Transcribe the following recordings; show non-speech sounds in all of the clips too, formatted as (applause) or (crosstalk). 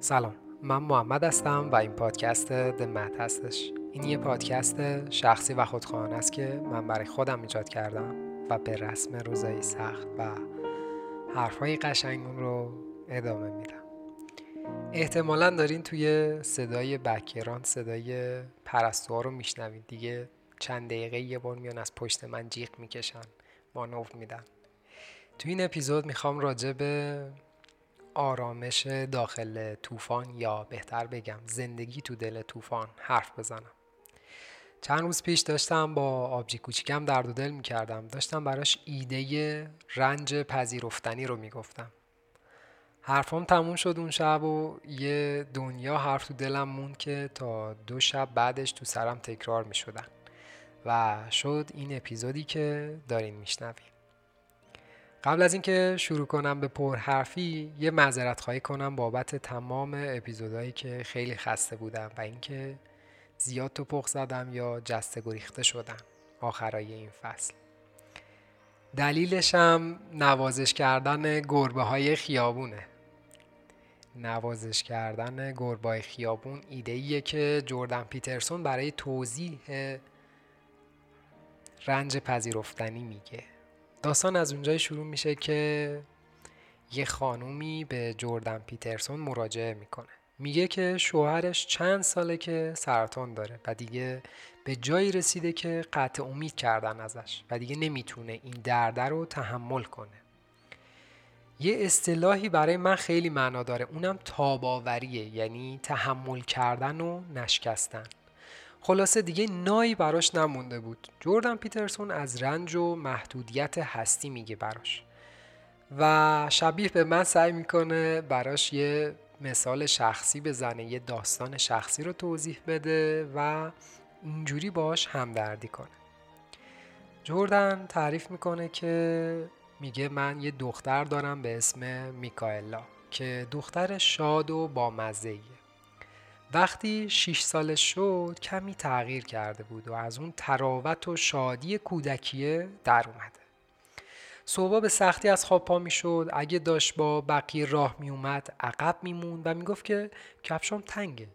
سلام من محمد هستم و این پادکست دمت هستش. این یه پادکست شخصی و خودخواهانه است که من برای خودم ایجاد کردم و به رسم روزایی سخت و حرفهای قشنگون رو ادامه میدم. احتمالا دارین توی صدای بکیران صدای پرستوها رو میشنوید. دیگه چند دقیقه یه بار میان از پشت من جیغ می‌کشن مانور میدن. تو این اپیزود می‌خوام راجع به آرامش داخل طوفان یا بهتر بگم زندگی تو دل طوفان حرف بزنم. چند روز پیش داشتم با آبجی کوچیکم درد و دل می‌کردم. داشتم براش ایده رنج پذیرفتنی رو می‌گفتم. حرفام تموم شد اون شب و یه دنیا حرف تو دلم موند که تا دو شب بعدش تو سرم تکرار می‌شدن و شد این اپیزودی که دارین میشنوین. قبل از اینکه شروع کنم به پرحرفی یه معذرت خواهی کنم بابت تمام اپیزودهایی که خیلی خسته بودم و اینکه زیاد تو پخ زدم یا جسته گریخته شدم آخرای این فصل. دلیلش هم نوازش کردن گربه های خیابونه. نوازش کردن گربه خیابون ایده ایه که جردن پیترسون برای توضیح رنج پذیرفتنی میگه. داستان از اونجای شروع میشه که یه خانومی به جردن پیترسون مراجعه می‌کنه. میگه که شوهرش چند ساله که سرطان داره و دیگه به جایی رسیده که قطع امید کردن ازش و دیگه نمی‌تونه این درده رو تحمل کنه. یه اصطلاحی برای من خیلی معنا داره اونم تاباوریه یعنی تحمل کردن و نشکستن. خلاصه دیگه نایی براش نمونده بود. جردن پیترسون از رنج و محدودیت هستی میگه براش. و شبیه به من سعی می‌کنه براش یه مثال شخصی بزنه یه داستان شخصی رو توضیح بده و اینجوری باش همدردی کنه. جردن تعریف می‌کنه که میگه من یه دختر دارم به اسم میکائلا که دختر شاد و بامزهیه وقتی 6 سالش شد کمی تغییر کرده بود و از اون تراوت و شادی کودکیه در اومده. صبح به سختی از خواب پا می‌شد. اگه داشت با بقیه راه می اومد عقب میموند و می‌گفت که کفشام تنگه.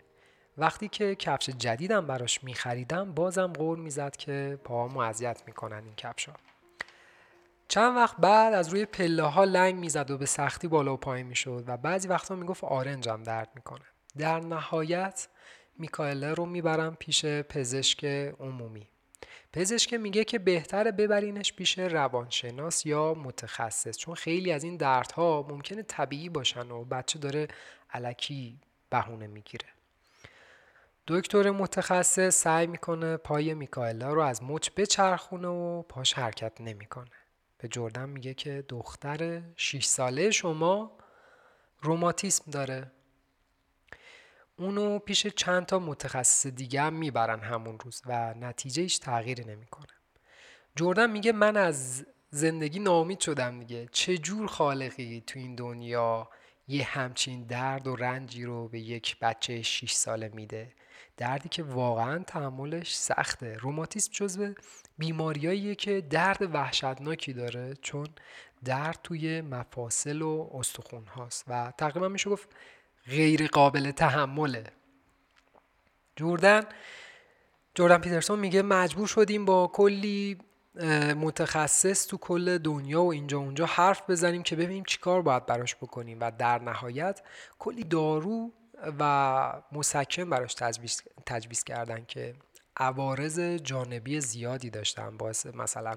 وقتی که کفش جدیدم براش میخریدم بازم قول می‌زد که پاهامو اذیت می‌کنن این کفشا. چند وقت بعد از روی پله ها لنگ می‌زد و به سختی بالا و پایین می‌شد و بعضی وقتا می‌گفت آرنجم درد می‌کنه. در نهایت میکائله رو می‌برم پیش پزشک عمومی. پزشک میگه که بهتره ببرینش پیش روانشناس یا متخصص چون خیلی از این دردها ممکنه طبیعی باشن و بچه داره علکی بهونه می‌گیره. دکتر متخصص سعی می‌کنه پای میکائلا رو از مچ بچرخونه و پاش حرکت نمی‌کنه. به جردن میگه که دختر 6 ساله شما روماتیسم داره. اونو پیش چند تا متخصص دیگه هم می‌برن همون روز و نتیجه هیچ تغییری نمی‌کنه. جردن میگه من از زندگی ناامید شدم دیگه. چه جور خالقی تو این دنیا یه همچین درد و رنجی رو به یک بچه 6 ساله میده؟ دردی که واقعا تحملش سخته. روماتیسم جزو بیماریاییه که درد وحشتناکی داره چون درد توی مفاصل و استخون هاست و تقریبا میشه گفت غیر قابل تحمله. جوردن جوردن پیترسون میگه مجبور شدیم با کلی متخصص تو کل دنیا و اینجا اونجا حرف بزنیم که ببینیم چیکار باید براش بکنیم و در نهایت کلی دارو و مسکن براش تجویز, تجویز کردن که عوارض جانبی زیادی داشتن باعث مثلا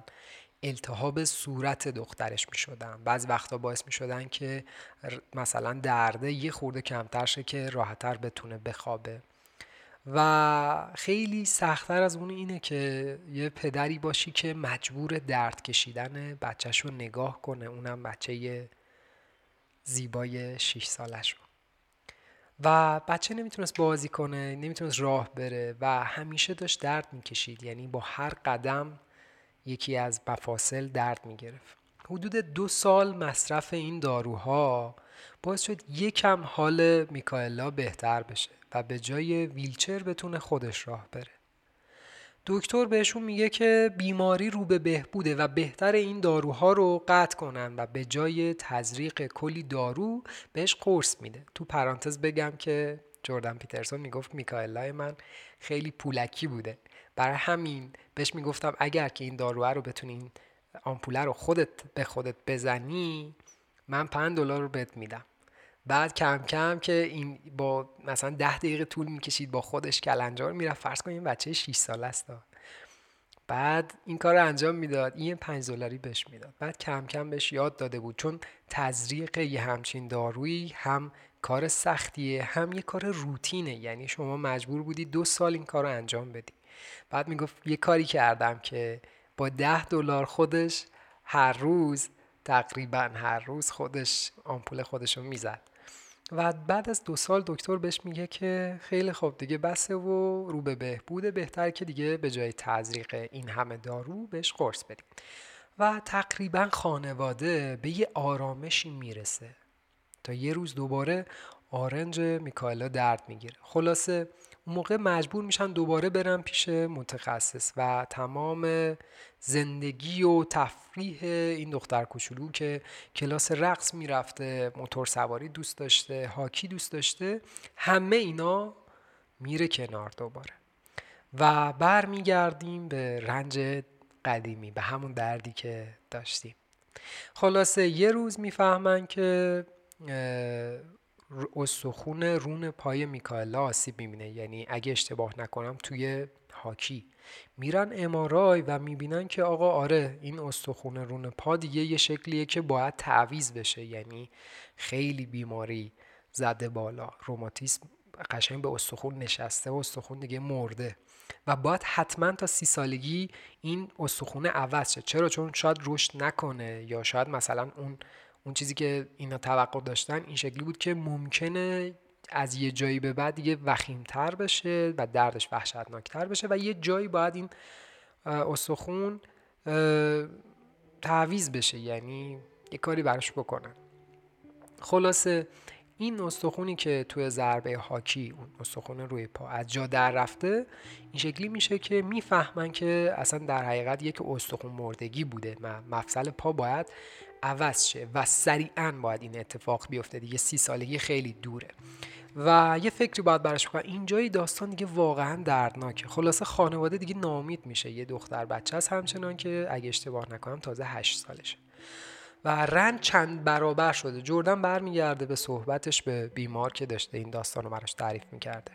التهاب صورت دخترش می شدن بعض وقتا باعث می شدن که مثلا درده یه خورده کمتر شه که راحتتر بتونه بخوابه. و خیلی سختتر از اون اینه که یه پدری باشی که مجبور درد کشیدن بچهش رو نگاه کنه. اونم بچه زیبای 6 سالش رو. و بچه نمی‌تونست بازی کنه نمی‌تونست راه بره و همیشه داشت درد می‌کشید. یعنی با هر قدم یکی از مفاصل درد می گرفت. حدود دو سال مصرف این داروها باعث شد یکم حال میکائلا بهتر بشه و به جای ویلچر بتونه خودش راه بره. دکتر بهشون میگه که بیماری رو به بهبوده و بهتر این داروها رو قطع کنن و به جای تزریق کلی دارو بهش قرص میده تو پرانتز بگم که جردن پیترسون می‌گفت میکائلای من خیلی پولکی بوده برای همین بهش می‌گفتم اگر که این داروه رو بتونین آمپوله رو خودت به خودت بزنی من 5 دلار رو بهت میدم. بعد کم کم که این با مثلا ده دقیقه طول می‌کشید با خودش کلنجار می‌رفت. فرض کنیم بچه 6 ساله است بعد این کار رو انجام می‌داد. این 5 دلاری بهش می‌داد. بعد کم کم بهش یاد داده بود. چون تزریق یه همچین دارویی هم کار سختیه هم یه کار روتینه. یعنی شما مجبور بودی دو سال این کار رو انجام بدی. بعد می‌گفت یه کاری کردم که با ده دلار خودش هر روز تقریبا هر روز خودش آمپول خودش رو می‌زد. و بعد از دو سال دکتر بهش میگه که خیلی خوب دیگه بسه و رو به بهبوده بهتر که دیگه به جای تزریق این همه دارو بهش قرص بدیم و تقریبا خانواده به یه آرامشی می‌رسه. تا یه روز دوباره آرنج میکایلا درد می‌گیره. خلاصه موقع مجبور میشن دوباره برن پیش متخصص و تمام زندگی و تفریح این دختر کوچولو که کلاس رقص می‌رفته موتور سواری دوست داشته هاکی دوست داشته همه اینا میره کنار دوباره. و برمیگردیم به رنج قدیمی به همون دردی که داشتیم. خلاصه یه روز می‌فهمن که استخون رون پای میکائلا آسیب می‌بینه. یعنی اگه اشتباه نکنم توی هاکی. میرن امارای و می‌بینن که آقا آره این استخون رون پا دیگه یه شکلیه که باید تعویز بشه. یعنی خیلی بیماری زده بالا. روماتیسم قشنگ به استخون نشسته و استخون دیگه مرده. و باید حتما تا سی سالگی این استخونه عوض شه. چرا؟ چون شاید رشد نکنه یا شاید مثلا اون اون چیزی که اینا توقع داشتن این شکلی بود که ممکنه از یه جایی به بعد دیگه وخیمتر بشه و دردش وحشتناکتر بشه و یه جایی باید این استخون تعویز بشه یعنی یه کاری براش بکنن. خلاصه این استخونی که توی ضربه هاکی اون استخون روی پا از جا در رفته این شکلی میشه که می‌فهمن که اصلا در حقیقت یک استخون مردگی بوده مفصل پا باید عوض شه و سریعا باید این اتفاق بیفته دیگه. سی سالگی خیلی دوره. و یه فکری باید براش بکنم اینجای داستان دیگه واقعا دردناکه. خلاصه خانواده دیگه نامید میشه. یه دختر بچه هست همچنان که اگه اشتباه نکنم تازه هشت سالشه. و رنج چند برابر شده. جردن برمیگرده به صحبتش به بیمار که داشته این داستان رو براش تعریف می‌کرده.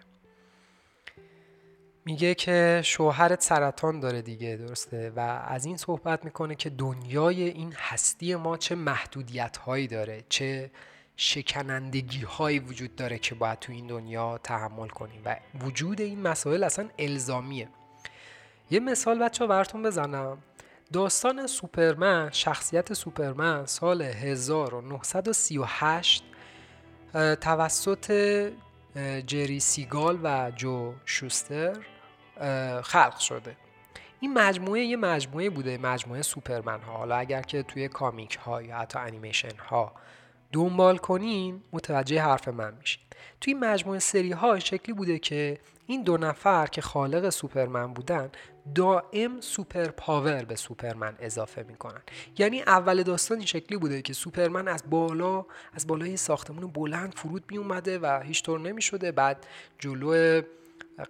میگه که شوهرت سرطان داره دیگه درسته؟ و از این صحبت می‌کنه که دنیای این هستی ما چه محدودیت هایی داره چه شکنندگی هایی وجود داره که باید تو این دنیا تحمل کنیم. و وجود این مسائل اصلا الزامیه. یه مثال بچه براتون بزنم. داستان سوپرمن شخصیت سوپرمن سال 1938 توسط جری سیگال و جو شوستر خلق شده. این مجموعه یه مجموعه بوده مجموعه سوپرمن ها. حالا اگر که توی comic ها یا حتی انیمیشن ها دنبال کنین متوجه حرف من میشین. توی مجموعه سری ها شکلی بوده که این دو نفر که خالق سوپرمن بودن دائم superpower به سوپرمن اضافه می‌کنن. یعنی اول داستان این شکلی بوده که سوپرمن از بالا از بالای ساختمون بلند فرود می اومده و هیچ طور نمی شده بعد جلو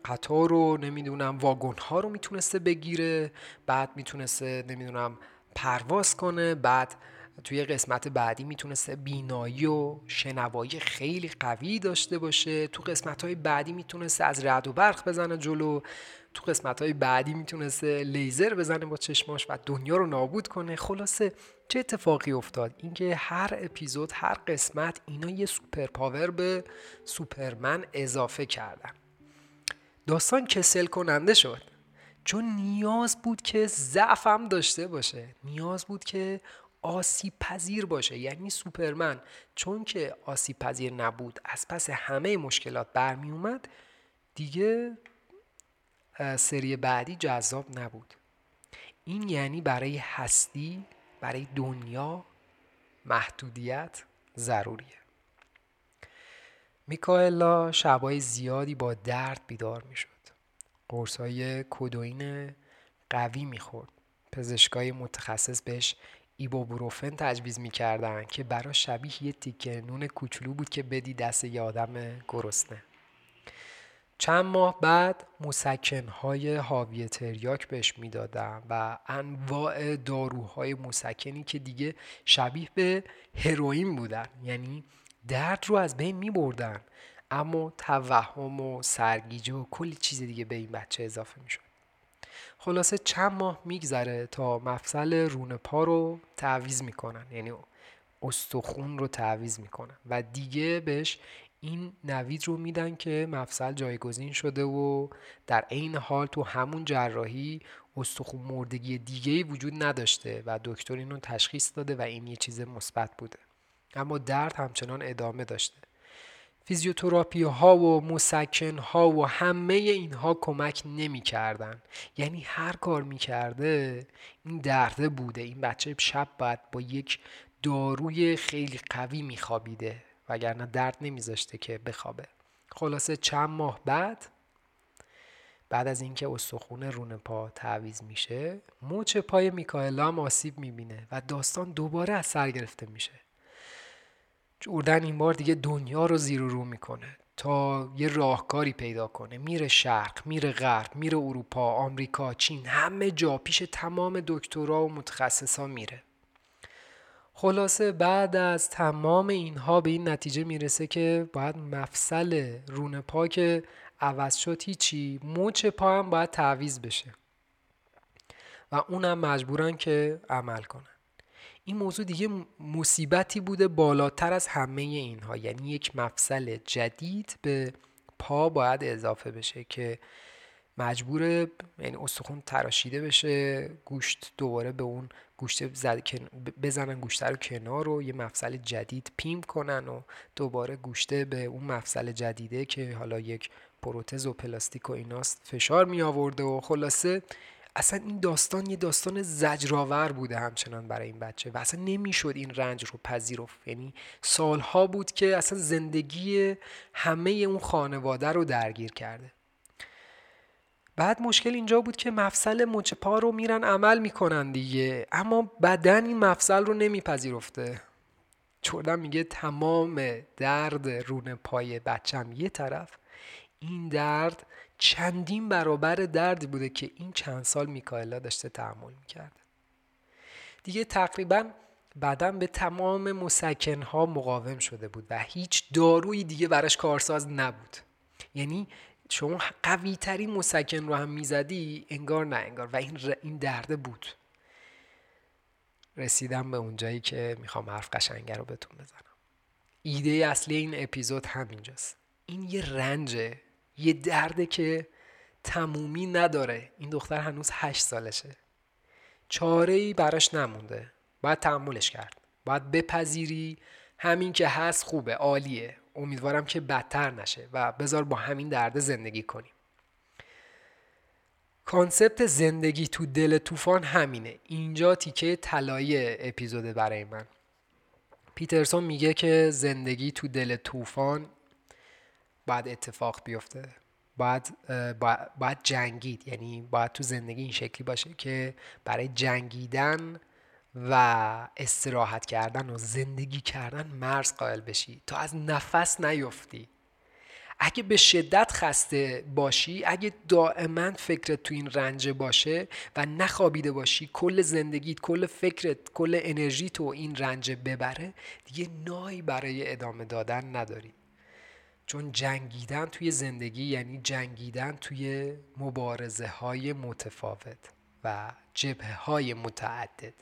قطار رو نمی‌دونم واگن ها رو می‌تونسته بگیره بعد می‌تونسته نمی‌دونم پرواز کنه بعد توی قسمت بعدی می‌تونسته بینایی و شنوایی خیلی قوی داشته باشه. تو قسمت های بعدی می‌تونسته از رد و برق بزنه جلو. تو قسمت های بعدی می‌تونسته لیزر بزنه با چشماش و دنیا رو نابود کنه. خلاصه چه اتفاقی افتاد؟ اینکه هر اپیزود هر قسمت اینا یه superpower به سوپرمن اضافه کردن. داستان کسل کننده شد. چون نیاز بود که ضعفم داشته باشه. نیاز بود که آسیب پذیر باشه. یعنی سوپرمن. چون که آسیب پذیر نبود از پس همه مشکلات برمی اومد دیگه سری بعدی جذاب نبود. این یعنی برای هستی برای دنیا محدودیت ضروریه. میکائلا شبای زیادی با درد بیدار می‌شد. قرص های کدوین قوی می‌خورد. پزشکای متخصص بهش ایبوبروفن تجویز می‌کردن که برا شبیه یه تیکه نون کوچولو بود که بدی دست یه آدم گرسنه. چند ماه بعد مسکنهای حاوی تریاک بهش می‌دادن و انواع داروهای مسکنی که دیگه شبیه به هروئین بودن. یعنی درد رو از بین می بردن اما توهم و سرگیجه و کلی چیز دیگه به این بچه اضافه می شد خلاصه چند ماه میگذره تا مفصل رون پا رو تعویز می‌کنن. یعنی استخون رو تعویز می‌کنن. و دیگه بهش این نوید رو میدن که مفصل جایگزین شده و در عین حال تو همون جراحی استخون مردگی دیگه وجود نداشته و دکتر اینو تشخیص داده و این یه چیز مثبت بوده. اما درد همچنان ادامه داشته. فیزیوتراپی ها و مسکن ها و همه اینها کمک نمی کردن. یعنی هر کار می کرده این درده بوده. این بچه شب باید با یک داروی خیلی قوی می خوابیده وگرنه درد نمیذاشته که بخوابه. خلاصه چند ماه بعد بعد از اینکه استخون رون پا تعویز میشه موچ پای میکائلا هم آسیب می‌بینه و داستان دوباره از سر گرفته میشه. جوردن این بار دیگه دنیا رو زیر و رو می‌کنه تا یه راهکاری پیدا کنه. میره شرق میره غرب میره اروپا آمریکا چین همه جا پیش تمام دکترا و متخصصا میره. خلاصه بعد از تمام اینها به این نتیجه می‌رسه که باید مفصل رون پا که عوض شد هیچی. موچ پا هم باید تعویز بشه. و اونم مجبورن که عمل کنن. این موضوع دیگه مصیبتی بوده بالاتر از همه اینها. یعنی یک مفصل جدید به پا باید اضافه بشه که مجبور یعنی استخون تراشیده بشه گوشت دوباره به اون گوشت زد... بزنن گوشت رو کنار و یه مفصل جدید پیم کنن و دوباره گوشته به اون مفصل جدیده که حالا یک پروتز و پلاستیک و ایناست فشار می آورده و خلاصه اصلا این داستان یه داستان زجرآور بوده همچنان برای این بچه و اصلا نمی‌شد این رنج رو پذیرفت. یعنی سالها بود که اصلا زندگی همه اون خانواده رو درگیر کرده. بعد مشکل اینجا بود که مفصل مچ پا رو میرن عمل می‌کنن دیگه. اما بدن این مفصل رو نمیپذیرفته. چردم میگه تمام درد رون پای بچم. یه طرف این درد چندین برابر دردی بوده که این چند سال میکایلا داشته تحمل می‌کرده دیگه تقریبا بدن به تمام مسکنها مقاوم شده بود و هیچ دارویی دیگه براش کارساز نبود. یعنی شما قوی ترین مسکن رو هم می‌زدی انگار نه انگار. و این, این درده بود. رسیدم به اونجایی که می‌خوام حرف قشنگه رو بهتون بزنم. ایده اصلی این اپیزود همینجاست. این یه رنجه. یه درده که تمومی نداره. این دختر هنوز هشت سالشه. چاره ای براش نمونده. باید تحملش کرد. باید بپذیری. همین که هست خوبه عالیه. امیدوارم که بدتر نشه و بذار با همین درد زندگی کنیم. کانسپت زندگی تو دل طوفان همینه. اینجا تیکه طلایی اپیزوده برای من. پیترسون میگه که زندگی تو دل طوفان باید اتفاق بیفته. باید, باید جنگید. یعنی باید تو زندگی این شکلی باشه که برای جنگیدن و استراحت کردن و زندگی کردن مرز قائل بشی. تا از نفس نیفتی. اگه به شدت خسته باشی اگه دائما فکرت تو این رنج باشه و نخوابیده باشی کل زندگیت کل فکرت کل انرژی تو این رنج ببره دیگه نایی برای ادامه دادن نداری. چون جنگیدن توی زندگی یعنی جنگیدن توی مبارزه های متفاوت و جبه های متعدد.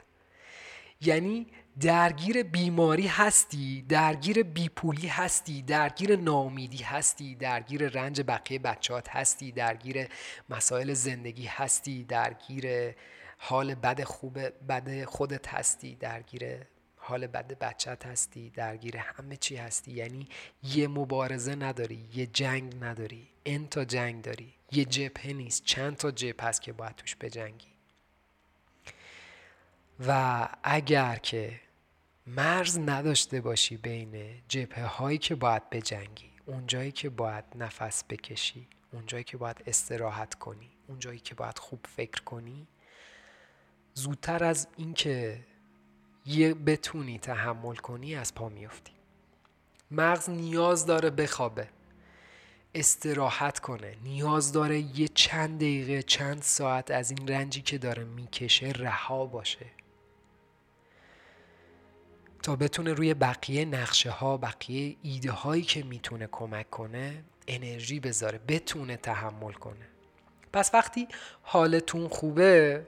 یعنی درگیر بیماری هستی درگیر بیپولی هستی درگیر ناامیدی هستی درگیر رنج بقیه بچهات هستی درگیر مسائل زندگی هستی درگیر حال بد خوب بد خودت هستی درگیر حال بد بچت هستی درگیر همه چی هستی. یعنی یه مبارزه نداری یه جنگ نداری. این تا جنگ داری. یه جبهه نیست. چند تا جبهه هست که باید توش بجنگی؟ و اگر که مرز نداشته باشی بین جبهه هایی که باید بجنگی اونجایی که باید نفس بکشی اونجایی که باید استراحت کنی اونجایی که باید خوب فکر کنی زودتر از اینکه یه بتونی تحمل کنی از پا میفتی مغز نیاز داره بخوابه. استراحت کنه. نیاز داره یه چند دقیقه چند ساعت از این رنجی که داره می‌کشه رها باشه. تا بتونه روی بقیه نقشه ها بقیه ایده هایی که می‌تونه کمک کنه انرژی بذاره. بتونه تحمل کنه. پس وقتی حالتون خوبه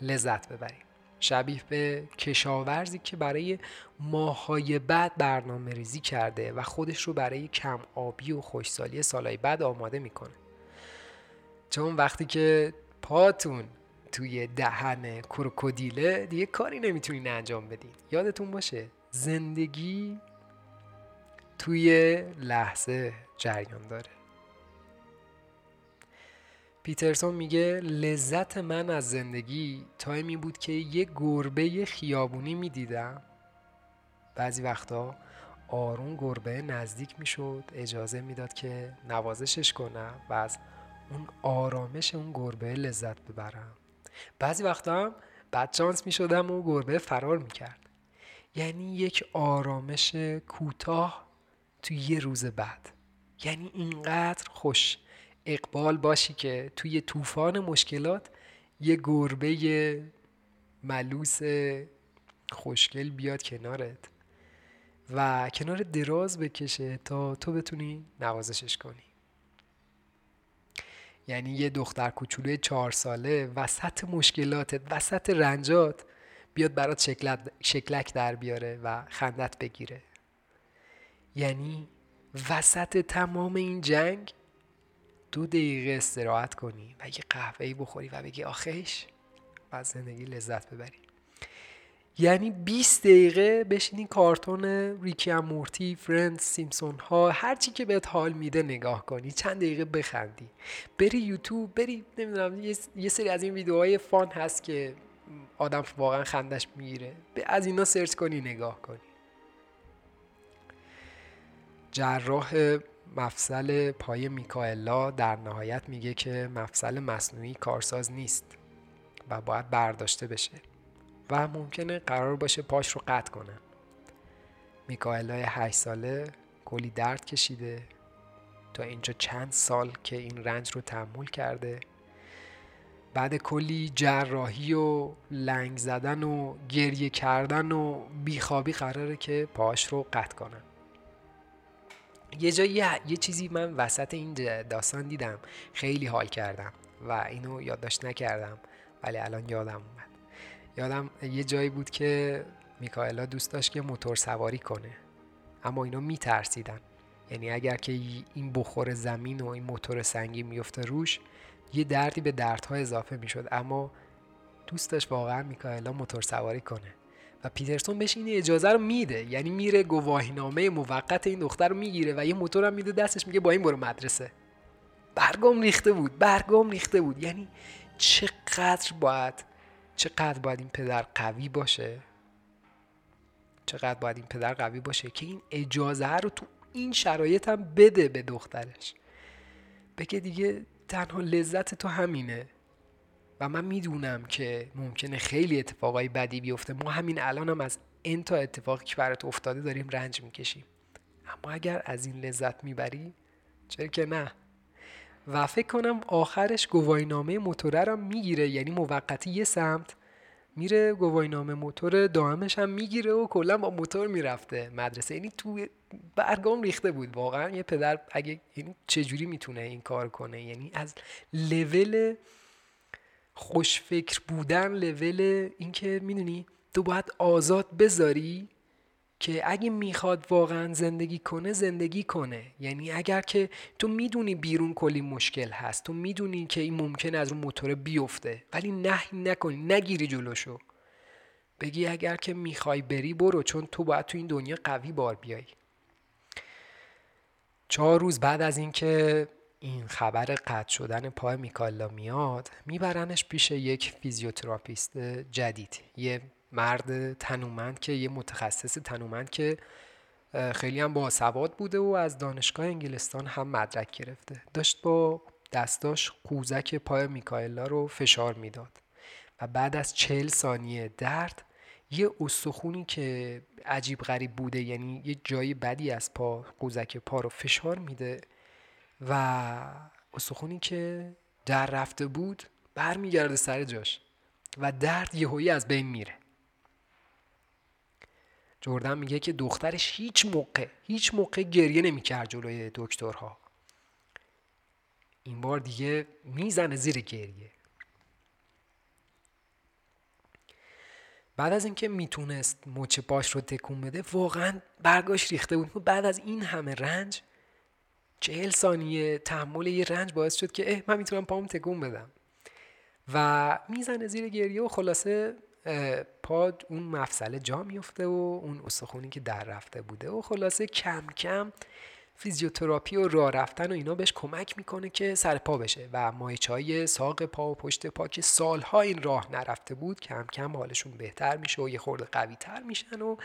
لذت ببرید. شبیه به کشاورزی که برای ماهای بعد برنامه ریزی کرده و خودش رو برای کم آبی و خوشسالی سالهای بعد آماده می‌کنه. چون وقتی که پاتون توی دهن کروکودیله دیگه کاری نمی‌تونین انجام بدین. یادتون باشه زندگی توی لحظه جریان داره. پیترسون میگه لذت من از زندگی تایمی بود که یه گربه خیابونی می‌دیدم. بعضی وقتا آروم گربه نزدیک می‌شد اجازه می‌داد که نوازشش کنم و از اون آرامش اون گربه لذت ببرم. بعضی وقتا هم بعد چانس می‌شدم و گربه فرار می‌کرد. یعنی یک آرامش کوتاه توی یه روز بعد. یعنی اینقدر خوش. اقبال باشی که توی طوفان مشکلات یه گربه ملوس خوشگل بیاد کنارت و کنار دراز بکشه تا تو بتونی نوازشش کنی. یعنی یه دختر کوچولوی چهار ساله وسط مشکلاتت وسط رنجات بیاد برات شکلک در بیاره و خندت بگیره. یعنی وسط تمام این جنگ دو دقیقه استراحت کنی و یه قهوه بخوری و بگی آخش و از زندگی لذت ببری. یعنی 20 دقیقه بشینی کارتون ریکی مورتی فرند سیمسون ها هر چی که بهت حال میده نگاه کنی. چند دقیقه بخندی. بری یوتیوب بری نمی‌دونم یه سری از این ویدیوهای فان هست که آدم واقعا خندش می‌گیره. از اینا سرچ کنی نگاه کنی. جراح مفصل پای میکائلا در نهایت میگه که مفصل مصنوعی کارساز نیست و باید برداشته بشه و ممکنه قرار باشه پاش رو قطع کنن میکائلای هشت ساله کلی درد کشیده تا اینجا چند سال که این رنج رو تحمل کرده. بعد کلی جراحی و لنگ زدن و گریه کردن و بیخوابی قراره که پاش رو قطع کنن یه جایی یه چیزی من وسط این داستان دیدم. خیلی حال کردم و اینو یادداشت نکردم ولی الان یادم اومد. یادم یه جایی بود که میکائلا دوست داشت که موتور سواری کنه. اما اینا میترسیدن. یعنی اگر که این بخور زمین و این موتور سنگی میفته روش یه دردی به دردها اضافه می‌شد. اما دوست داشت واقعا میکائلا موتور سواری کنه. و پیترسون بهش این اجازه رو میده. یعنی میره گواهینامه موقت این دختر رو می‌گیره و یه موتور هم میده دستش میگه با این برو مدرسه. برگام ریخته بود برگام ریخته بود. یعنی چقدر باید چقدر باید این پدر قوی باشه؟ چقدر باید این پدر قوی باشه که این اجازه رو تو این شرایط هم بده به دخترش. بگه دیگه تنها لذت تو همینه. و من می‌دونم که ممکنه خیلی اتفاقای بدی بیفته. ما همین الان هم از این تا اتفاقی که برات افتاده داریم رنج می‌کشیم. اما اگر از این لذت می‌بری چرا که نه؟ و فکر کنم آخرش گواهینامه موتوره رو می‌گیره. یعنی موقتی یه سمت میره گواهینامه موتور دائمش هم می‌گیره و کلا با موتور می‌رفته مدرسه. یعنی تو برگام ریخته بود. واقعا یه پدر اگه یعنی چجوری می‌تونه این کار کنه؟ یعنی از لول خوشفکر بودن لول اینکه می‌دونی تو باید آزاد بذاری که اگه می‌خواد واقعا زندگی کنه زندگی کنه. یعنی اگر که تو می‌دونی بیرون کلی مشکل هست تو می‌دونی که این ممکن از اون موتور بیفته ولی نه نکنی نگیری جلوشو. بگی اگر که می‌خوای بری برو چون تو باید تو این دنیا قوی بار بیای. چهار روز بعد از اینکه این خبر قطع شدن پای میکالا میاد میبرنش پیش یک خیلی هم با سواد بوده و از دانشگاه انگلستان هم مدرک گرفته. داشت با دستاش قوزک پای میکایلا رو فشار می‌داد و بعد از چهل ثانیه درد یه استخونی که عجیب غریب بوده یعنی یه جای بدی از پا قوزک پا رو فشار میده. و استخونی که در رفته بود برمیگرده سر جاش و درد یهویی از بین میره. جردن میگه که دخترش هیچ موقع هیچ موقع گریه نمی‌کرد جلوی دکترها. این بار دیگه می‌زنه زیر گریه. بعد از اینکه می‌تونست مچ باش رو تکون بده واقعا برگاش ریخته بود. بعد از این همه رنج چهل ثانیه تحمل یه رنج باعث شد که اه من می‌تونم پام تکون بدم. و می‌زنه زیر گریه و خلاصه پا اون مفصله جا میفته و اون استخونی که در رفته بوده و خلاصه کم کم فیزیوتراپی و راه رفتن و اینا بهش کمک می‌کنه که سر پا بشه. و مایچه های ساق پا و پشت پا که سالها این راه نرفته بود کم کم حالشون بهتر میشه و یه خورده قوی تر میشن و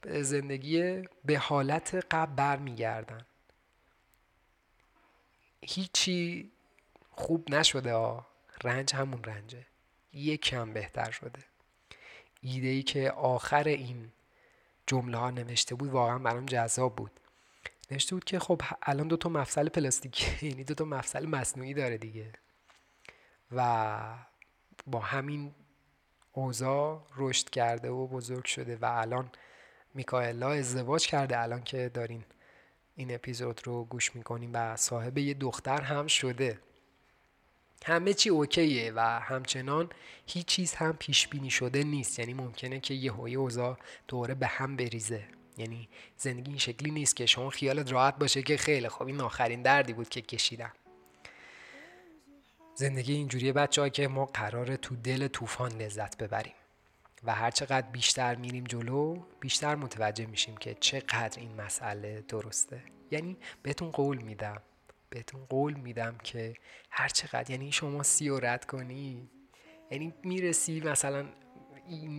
به زندگی به حالت قبل برمیگردن. هیچی خوب نشده ها رنج همون رنجه. یک کم بهتر شده. ایده ای که آخر این جمله ها نوشته بود واقعا برام جذاب بود. نوشته بود که خب الان دو تا مفصل پلاستیکی (laughs) یعنی دو تا مفصل مصنوعی داره دیگه. و با همین اوضاع رشد کرده و بزرگ شده و الان میکائلا ازدواج کرده الان که دارین این اپیزود رو گوش می‌کنیم و صاحب یه دختر هم شده. همه چی اوکیه و همچنان هیچ چیز هم پیش بینی شده نیست. یعنی ممکنه که یه هوی اوضاع دوره به هم بریزه. یعنی زندگی این شکلی نیست که شما خیالت راحت باشه که خیلی خوب این آخرین دردی بود که کشیدم. زندگی اینجوریه بچه ها که ما قرار تو دل طوفان لذت ببریم. و هر چقدر بیشتر میریم جلو بیشتر متوجه میشیم که چقدر این مسئله درسته. یعنی بهتون قول میدم بهتون قول میدم که هر چقدر یعنی شما سی و رد کنی یعنی می‌رسی مثلا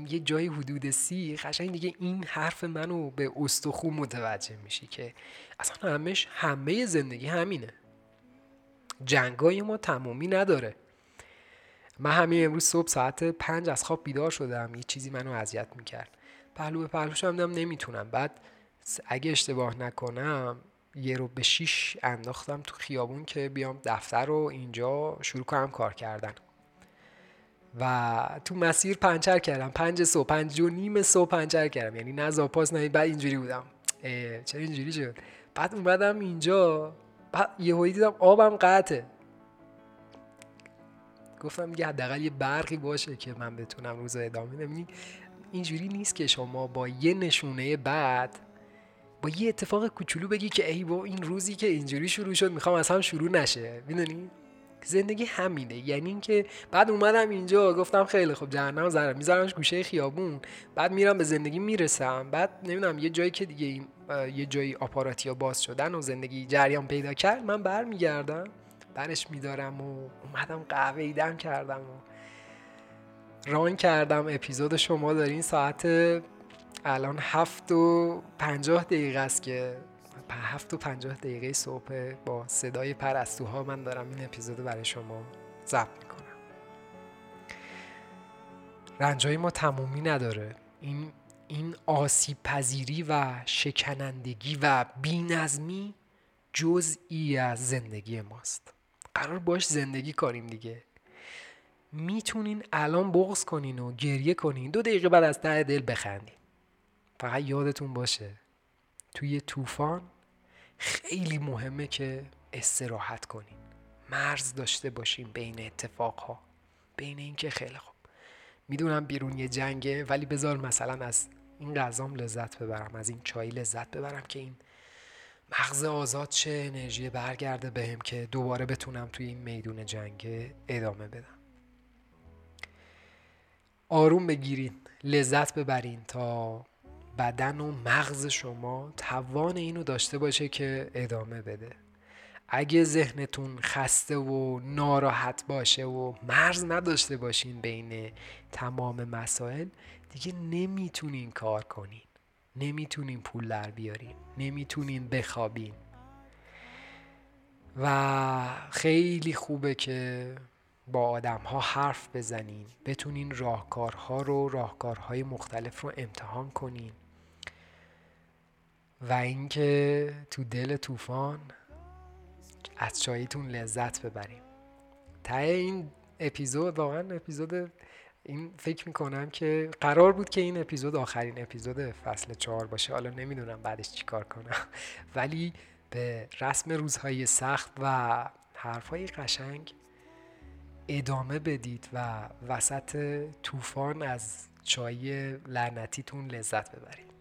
یه جای حدود سی قشنگ دیگه این حرف منو به استخو متوجه میشی که اصلا همش همه زندگی همینه. جنگای ما تمامی نداره. من همین امروز صبح ساعت پنج از خواب بیدار شدم. یه چیزی منو اذیت می‌کرد. پهلو به پهلو شدم نمی‌تونم. بعد اگه اشتباه نکنم یه رو به شیش انداختم تو خیابون که بیام دفتر رو اینجا شروع کنم کار کردن. و تو مسیر پنچر کردم. پنج صبح پنج و نیم صبح پنچر کردم. یعنی نه زاپاس نه بعد اینجوری بودم. چرا اینجوری شد؟ بعد اومدم اینجا بعد یه دیدم آبم قطعه. گفتم یه حداقل یه برقی باشه که من بتونم روز ادامه بدم. اینجوری نیست که شما با یه نشونه بعد با یه اتفاق کوچولو بگی که ای با این روزی که اینجوری شروع شد می‌خوام از هم شروع نشه. می‌دونی؟ زندگی همینه. یعنی اینکه بعد اومدم اینجا گفتم خیلی خوب جهنم زرم. میذارمش گوشه خیابون. بعد میرم به زندگی می‌رسم. بعد نمی‌دونم یه جایی که دیگه یه جایی آپاراتیا باز شدن و زندگی جریان پیدا کرد من برمیگردم. برش میدارم و اومدم قهوه ایدم کردم و ران کردم. اپیزود شما دارین ساعت الان هفت و پنجاه دقیقه است که هفت و پنجاه دقیقه صبح با صدای پرستوها من دارم این اپیزود برای شما ضبط می‌کنم. رنجای ما تمومی نداره. این این آسیب پذیری و شکنندگی و بینظمی جزئی از زندگی ماست. قرار باش زندگی کنیم دیگه. می‌تونین الان بغض کنین و گریه کنین. دو دقیقه بعد از ته دل بخندین. فقط یادتون باشه توی طوفان خیلی مهمه که استراحت کنین. مرز داشته باشین بین اتفاقها بین اینکه خیلی خوب. می‌دونم بیرون یه جنگه ولی بذار مثلا از این غذام لذت ببرم از این چای لذت ببرم که این مغز آزاد چه انرژی برگرده بهم که دوباره بتونم توی این میدون جنگ ادامه بدم. آروم بگیرین لذت ببرین تا بدن و مغز شما توان اینو داشته باشه که ادامه بده. اگه ذهنتون خسته و ناراحت باشه و مرز نداشته باشین بین تمام مسائل دیگه نمی‌تونین کار کنین. نمی‌تونین پول در بیارین نمی‌تونین بخوابین و خیلی خوبه که با آدم ها حرف بزنین بتونین راهکارها رو راهکارهای مختلف رو امتحان کنین. و اینکه تو دل طوفان از چاییتون لذت ببریم. ته این اپیزود واقعا اپیزود این فکر می‌کنم که قرار بود که این اپیزود آخرین اپیزود فصل چهار باشه. حالا نمی‌دونم بعدش چیکار کنم. (laughs) ولی به رسم روزهای سخت و حرفهای قشنگ ادامه بدید و وسط طوفان از چای لعنتیتون لذت ببرید.